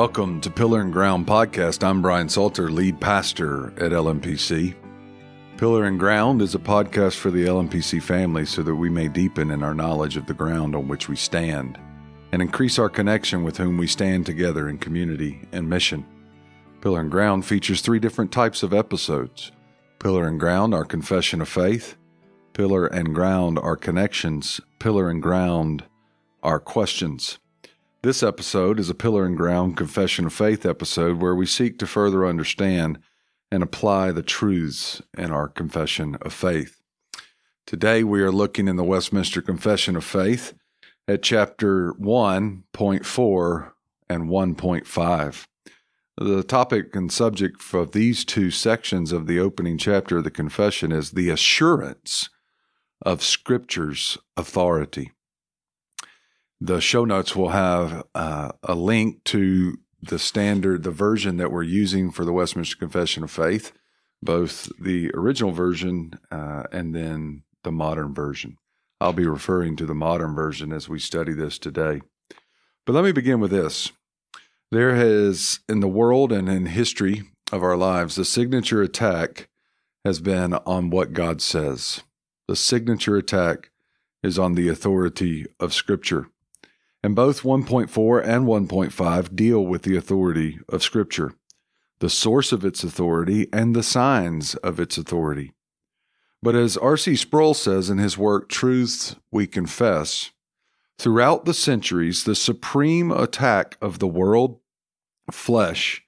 Welcome to Pillar and Ground Podcast. I'm Brian Salter, lead pastor at LMPC. Pillar and Ground is a podcast for the LMPC family so that we may deepen in our knowledge of the ground on which we stand and increase our connection with whom we stand together in community and mission. Pillar and Ground features three different types of episodes Pillar and Ground, our confession of faith, Pillar and Ground, our connections, Pillar and Ground, our questions. This episode is a Pillar and Ground Confession of Faith episode where we seek to further understand and apply the truths in our confession of faith. Today we are looking in the Westminster Confession of Faith at chapter 1.4 and 1.5. The topic and subject of these two sections of the opening chapter of the confession is the assurance of Scripture's authority. The show notes will have uh, a link to the standard, the version that we're using for the Westminster Confession of Faith, both the original version uh, and then the modern version. I'll be referring to the modern version as we study this today. But let me begin with this. There has, in the world and in history of our lives, the signature attack has been on what God says. The signature attack is on the authority of Scripture. And both 1.4 and 1.5 deal with the authority of Scripture, the source of its authority, and the signs of its authority. But as R.C. Sproul says in his work, Truths We Confess, throughout the centuries, the supreme attack of the world, flesh,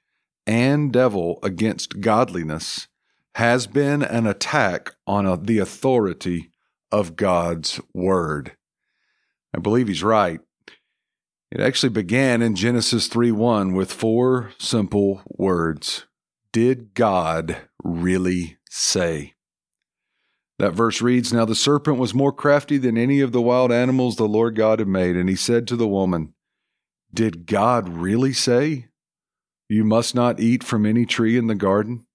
and devil against godliness has been an attack on a, the authority of God's Word. I believe he's right. It actually began in Genesis 3 1 with four simple words Did God really say? That verse reads Now the serpent was more crafty than any of the wild animals the Lord God had made, and he said to the woman, Did God really say, You must not eat from any tree in the garden?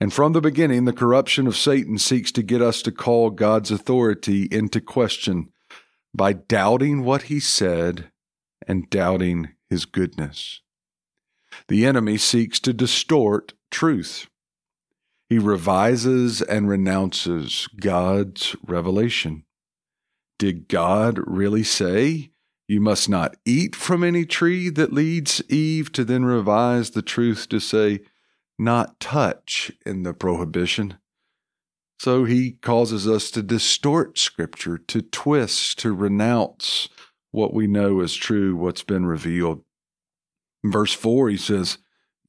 And from the beginning, the corruption of Satan seeks to get us to call God's authority into question by doubting what he said and doubting his goodness. The enemy seeks to distort truth. He revises and renounces God's revelation. Did God really say, You must not eat from any tree that leads Eve to then revise the truth to say, Not touch in the prohibition? So he causes us to distort Scripture, to twist, to renounce, what we know is true, what's been revealed. In verse 4, he says,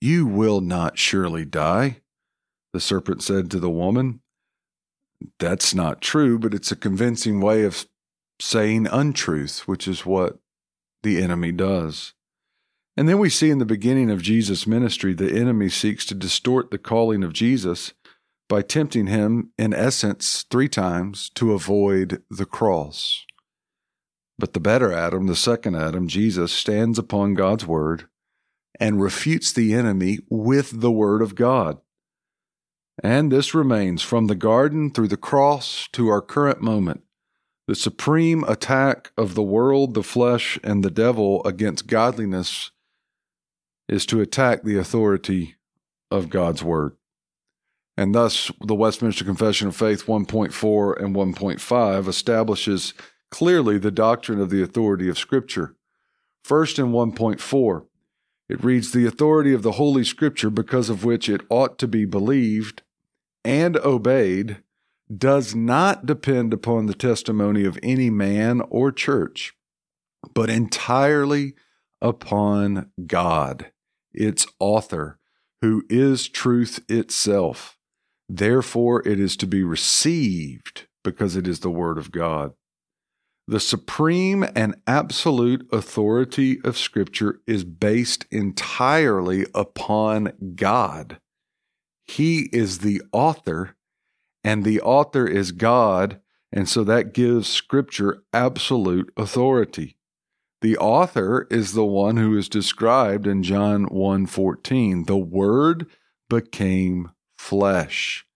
You will not surely die. The serpent said to the woman, That's not true, but it's a convincing way of saying untruth, which is what the enemy does. And then we see in the beginning of Jesus' ministry, the enemy seeks to distort the calling of Jesus by tempting him, in essence, three times to avoid the cross. But the better Adam, the second Adam, Jesus, stands upon God's word and refutes the enemy with the word of God. And this remains from the garden through the cross to our current moment. The supreme attack of the world, the flesh, and the devil against godliness is to attack the authority of God's word. And thus, the Westminster Confession of Faith 1.4 and 1.5 establishes clearly the doctrine of the authority of Scripture. First, in 1.4, it reads the authority of the Holy Scripture, because of which it ought to be believed and obeyed, does not depend upon the testimony of any man or church, but entirely upon God, its author, who is truth itself. Therefore, it is to be received because it is the Word of God. The supreme and absolute authority of Scripture is based entirely upon God. He is the author, and the author is God, and so that gives Scripture absolute authority. The author is the one who is described in John 1:14. The word became flesh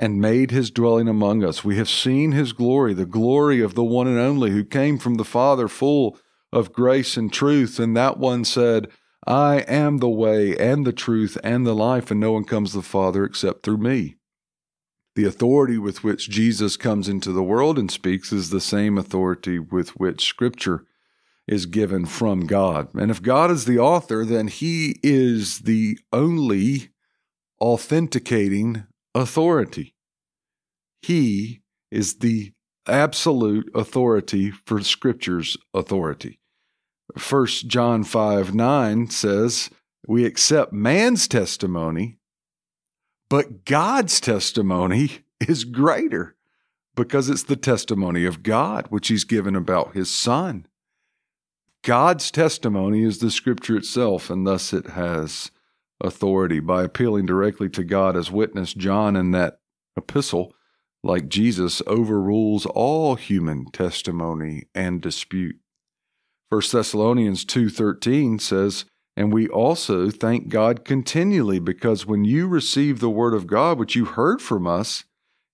and made his dwelling among us. We have seen his glory, the glory of the one and only who came from the Father, full of grace and truth. And that one said, I am the way and the truth and the life, and no one comes to the Father except through me. The authority with which Jesus comes into the world and speaks is the same authority with which Scripture is given from God. And if God is the author, then He is the only authenticating authority. He is the absolute authority for Scripture's authority. 1 John 5 9 says, We accept man's testimony, but God's testimony is greater because it's the testimony of God, which He's given about His Son. God's testimony is the Scripture itself, and thus it has authority. By appealing directly to God as witness, John in that epistle, like Jesus, overrules all human testimony and dispute. 1 Thessalonians 2:13 says, "And we also thank God continually because when you received the word of God which you heard from us,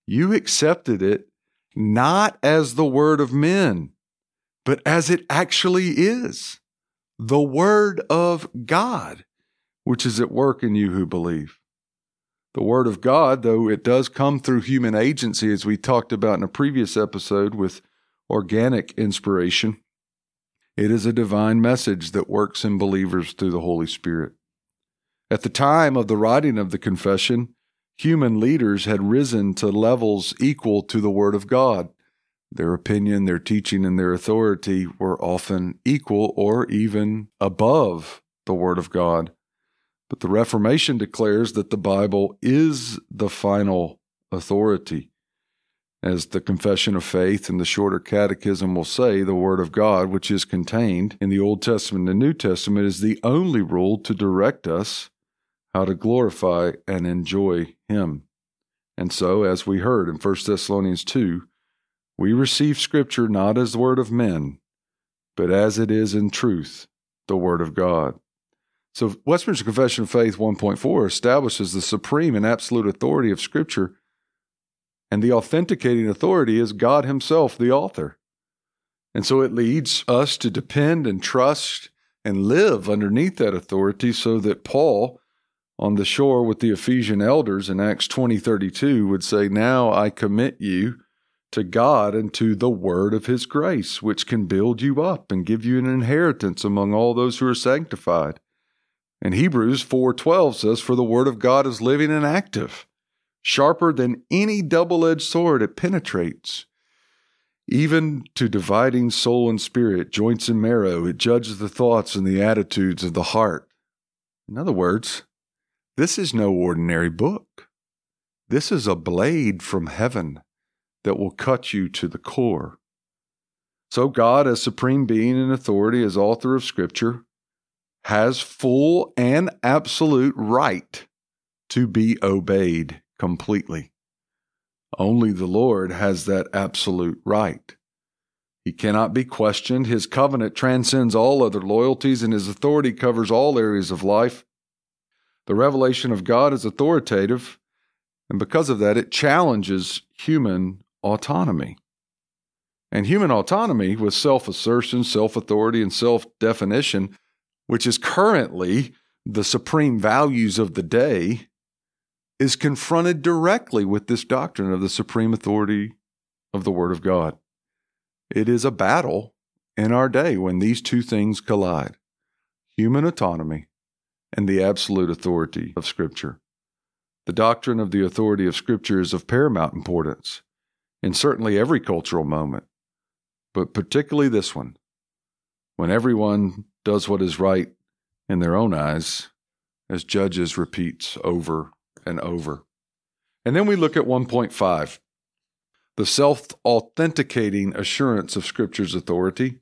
you accepted it not as the word of men, but as it actually is, the word of God, which is at work in you who believe." The Word of God, though it does come through human agency, as we talked about in a previous episode with organic inspiration, it is a divine message that works in believers through the Holy Spirit. At the time of the writing of the confession, human leaders had risen to levels equal to the Word of God. Their opinion, their teaching, and their authority were often equal or even above the Word of God. But the Reformation declares that the Bible is the final authority. As the Confession of Faith and the Shorter Catechism will say, the Word of God, which is contained in the Old Testament and New Testament, is the only rule to direct us how to glorify and enjoy Him. And so, as we heard in 1 Thessalonians 2, we receive Scripture not as the Word of men, but as it is in truth, the Word of God. So, Westminster Confession of Faith 1.4 establishes the supreme and absolute authority of Scripture and the authenticating authority is God Himself, the author. And so it leads us to depend and trust and live underneath that authority so that Paul, on the shore with the Ephesian elders in Acts 20 32, would say, Now I commit you to God and to the word of His grace, which can build you up and give you an inheritance among all those who are sanctified. And Hebrews 4:12 says for the word of God is living and active Sharper than any double edged sword, it penetrates. Even to dividing soul and spirit, joints and marrow, it judges the thoughts and the attitudes of the heart. In other words, this is no ordinary book. This is a blade from heaven that will cut you to the core. So, God, as supreme being and authority, as author of Scripture, has full and absolute right to be obeyed completely. Only the Lord has that absolute right. He cannot be questioned. His covenant transcends all other loyalties, and his authority covers all areas of life. The revelation of God is authoritative, and because of that, it challenges human autonomy. And human autonomy, with self assertion, self authority, and self definition, which is currently the supreme values of the day, is confronted directly with this doctrine of the supreme authority of the Word of God. It is a battle in our day when these two things collide human autonomy and the absolute authority of Scripture. The doctrine of the authority of Scripture is of paramount importance in certainly every cultural moment, but particularly this one, when everyone does what is right in their own eyes, as Judges repeats over and over. And then we look at 1.5 the self authenticating assurance of Scripture's authority.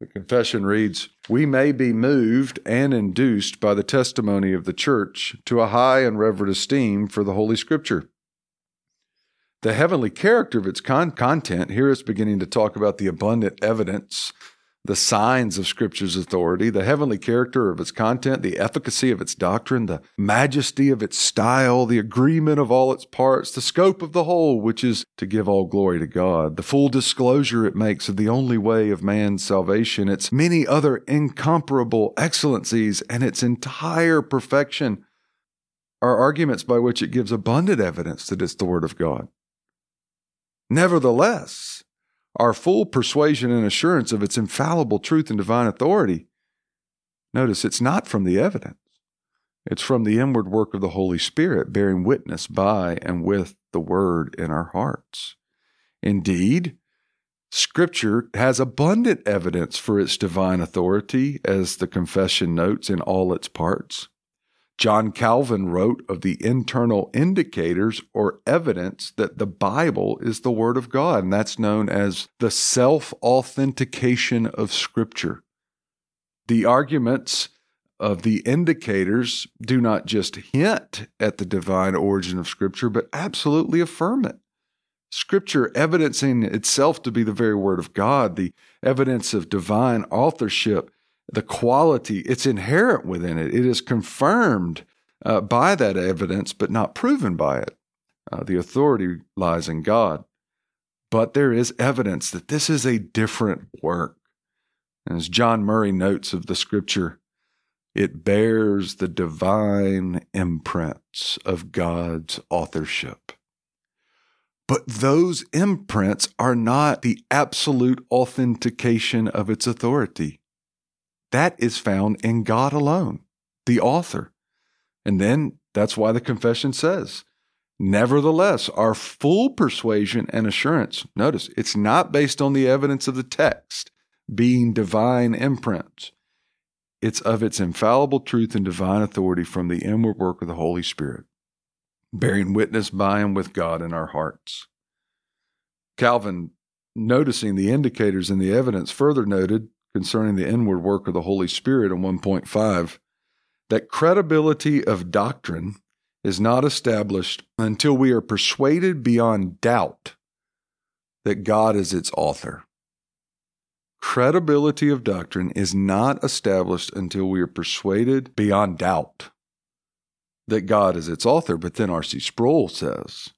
The confession reads We may be moved and induced by the testimony of the church to a high and reverent esteem for the Holy Scripture. The heavenly character of its con- content, here it's beginning to talk about the abundant evidence the signs of Scripture's authority, the heavenly character of its content, the efficacy of its doctrine, the majesty of its style, the agreement of all its parts, the scope of the whole, which is to give all glory to God, the full disclosure it makes of the only way of man's salvation, its many other incomparable excellencies, and its entire perfection are arguments by which it gives abundant evidence that it's the Word of God. Nevertheless, our full persuasion and assurance of its infallible truth and divine authority, notice it's not from the evidence. It's from the inward work of the Holy Spirit, bearing witness by and with the Word in our hearts. Indeed, Scripture has abundant evidence for its divine authority, as the confession notes in all its parts. John Calvin wrote of the internal indicators or evidence that the Bible is the Word of God, and that's known as the self authentication of Scripture. The arguments of the indicators do not just hint at the divine origin of Scripture, but absolutely affirm it. Scripture evidencing itself to be the very Word of God, the evidence of divine authorship the quality, it's inherent within it. It is confirmed uh, by that evidence, but not proven by it. Uh, the authority lies in God. But there is evidence that this is a different work. And as John Murray notes of the scripture, it bears the divine imprints of God's authorship. But those imprints are not the absolute authentication of its authority. That is found in God alone, the author. And then that's why the confession says, Nevertheless, our full persuasion and assurance, notice, it's not based on the evidence of the text being divine imprints. It's of its infallible truth and divine authority from the inward work of the Holy Spirit, bearing witness by and with God in our hearts. Calvin, noticing the indicators in the evidence, further noted concerning the inward work of the Holy Spirit in 1.5 that credibility of doctrine is not established until we are persuaded beyond doubt that God is its author. Credibility of doctrine is not established until we are persuaded beyond doubt that God is its author. But then R.C. Sproul says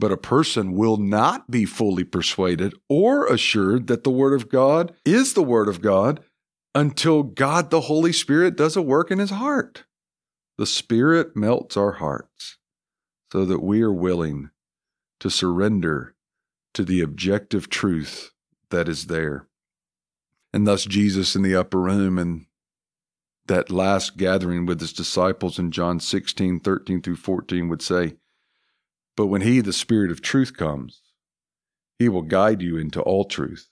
but a person will not be fully persuaded or assured that the Word of God is the Word of God until God the Holy Spirit does a work in his heart. The Spirit melts our hearts so that we are willing to surrender to the objective truth that is there. And thus, Jesus in the upper room and that last gathering with his disciples in John 16, 13 through 14 would say, but when He, the Spirit of truth, comes, He will guide you into all truth.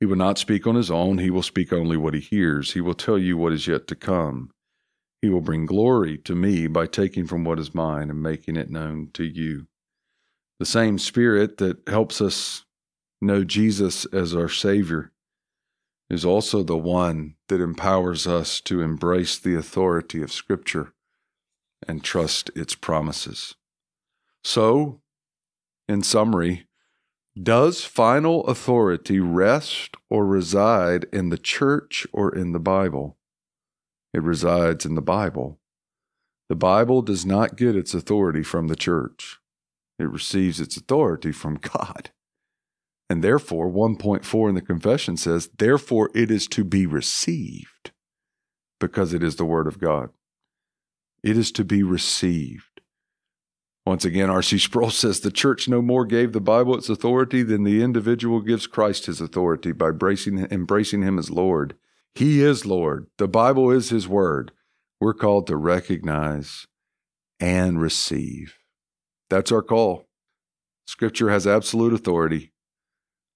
He will not speak on His own, He will speak only what He hears. He will tell you what is yet to come. He will bring glory to me by taking from what is mine and making it known to you. The same Spirit that helps us know Jesus as our Savior is also the one that empowers us to embrace the authority of Scripture and trust its promises. So, in summary, does final authority rest or reside in the church or in the Bible? It resides in the Bible. The Bible does not get its authority from the church, it receives its authority from God. And therefore, 1.4 in the confession says, therefore it is to be received because it is the Word of God. It is to be received. Once again, R.C. Sproul says the church no more gave the Bible its authority than the individual gives Christ his authority by embracing, embracing him as Lord. He is Lord. The Bible is his word. We're called to recognize and receive. That's our call. Scripture has absolute authority.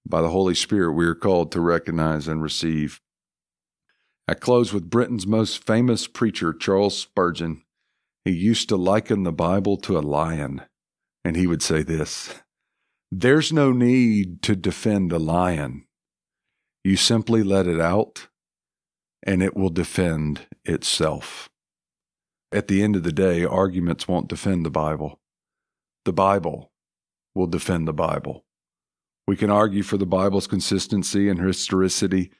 By the Holy Spirit, we are called to recognize and receive. I close with Britain's most famous preacher, Charles Spurgeon. He used to liken the Bible to a lion, and he would say this There's no need to defend a lion. You simply let it out, and it will defend itself. At the end of the day, arguments won't defend the Bible. The Bible will defend the Bible. We can argue for the Bible's consistency and historicity,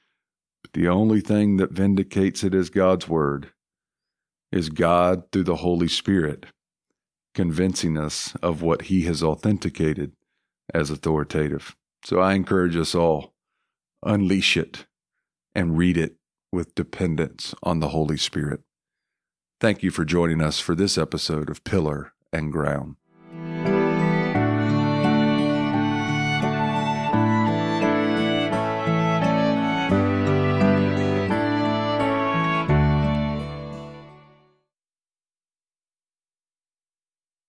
But the only thing that vindicates it is God's Word is God through the Holy Spirit convincing us of what He has authenticated as authoritative. So I encourage us all unleash it and read it with dependence on the Holy Spirit. Thank you for joining us for this episode of Pillar and Ground.